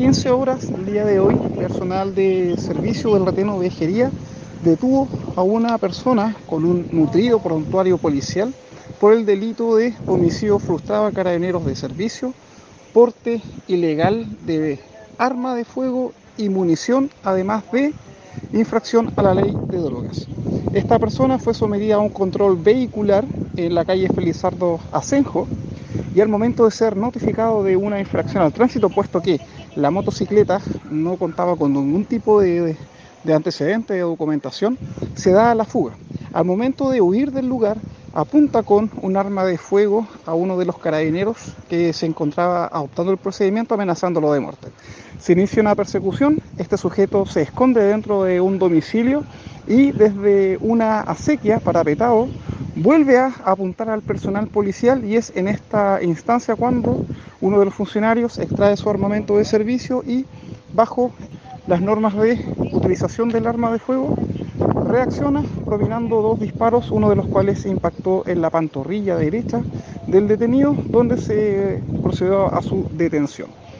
15 horas del día de hoy, personal de servicio del reteno de Vejería detuvo a una persona con un nutrido prontuario policial por el delito de homicidio frustrado a carabineros de servicio, porte ilegal de arma de fuego y munición, además de infracción a la ley de drogas. Esta persona fue sometida a un control vehicular en la calle Felizardo Asenjo y al momento de ser notificado de una infracción al tránsito, puesto que la motocicleta no contaba con ningún tipo de, de antecedente de documentación, se da a la fuga. Al momento de huir del lugar, apunta con un arma de fuego a uno de los carabineros que se encontraba adoptando el procedimiento amenazándolo de muerte. Se inicia una persecución, este sujeto se esconde dentro de un domicilio y desde una acequia parapetado vuelve a apuntar al personal policial y es en esta instancia cuando uno de los funcionarios extrae su armamento de servicio y bajo las normas de utilización del arma de fuego reacciona propinando dos disparos, uno de los cuales impactó en la pantorrilla derecha del detenido, donde se procedió a su detención.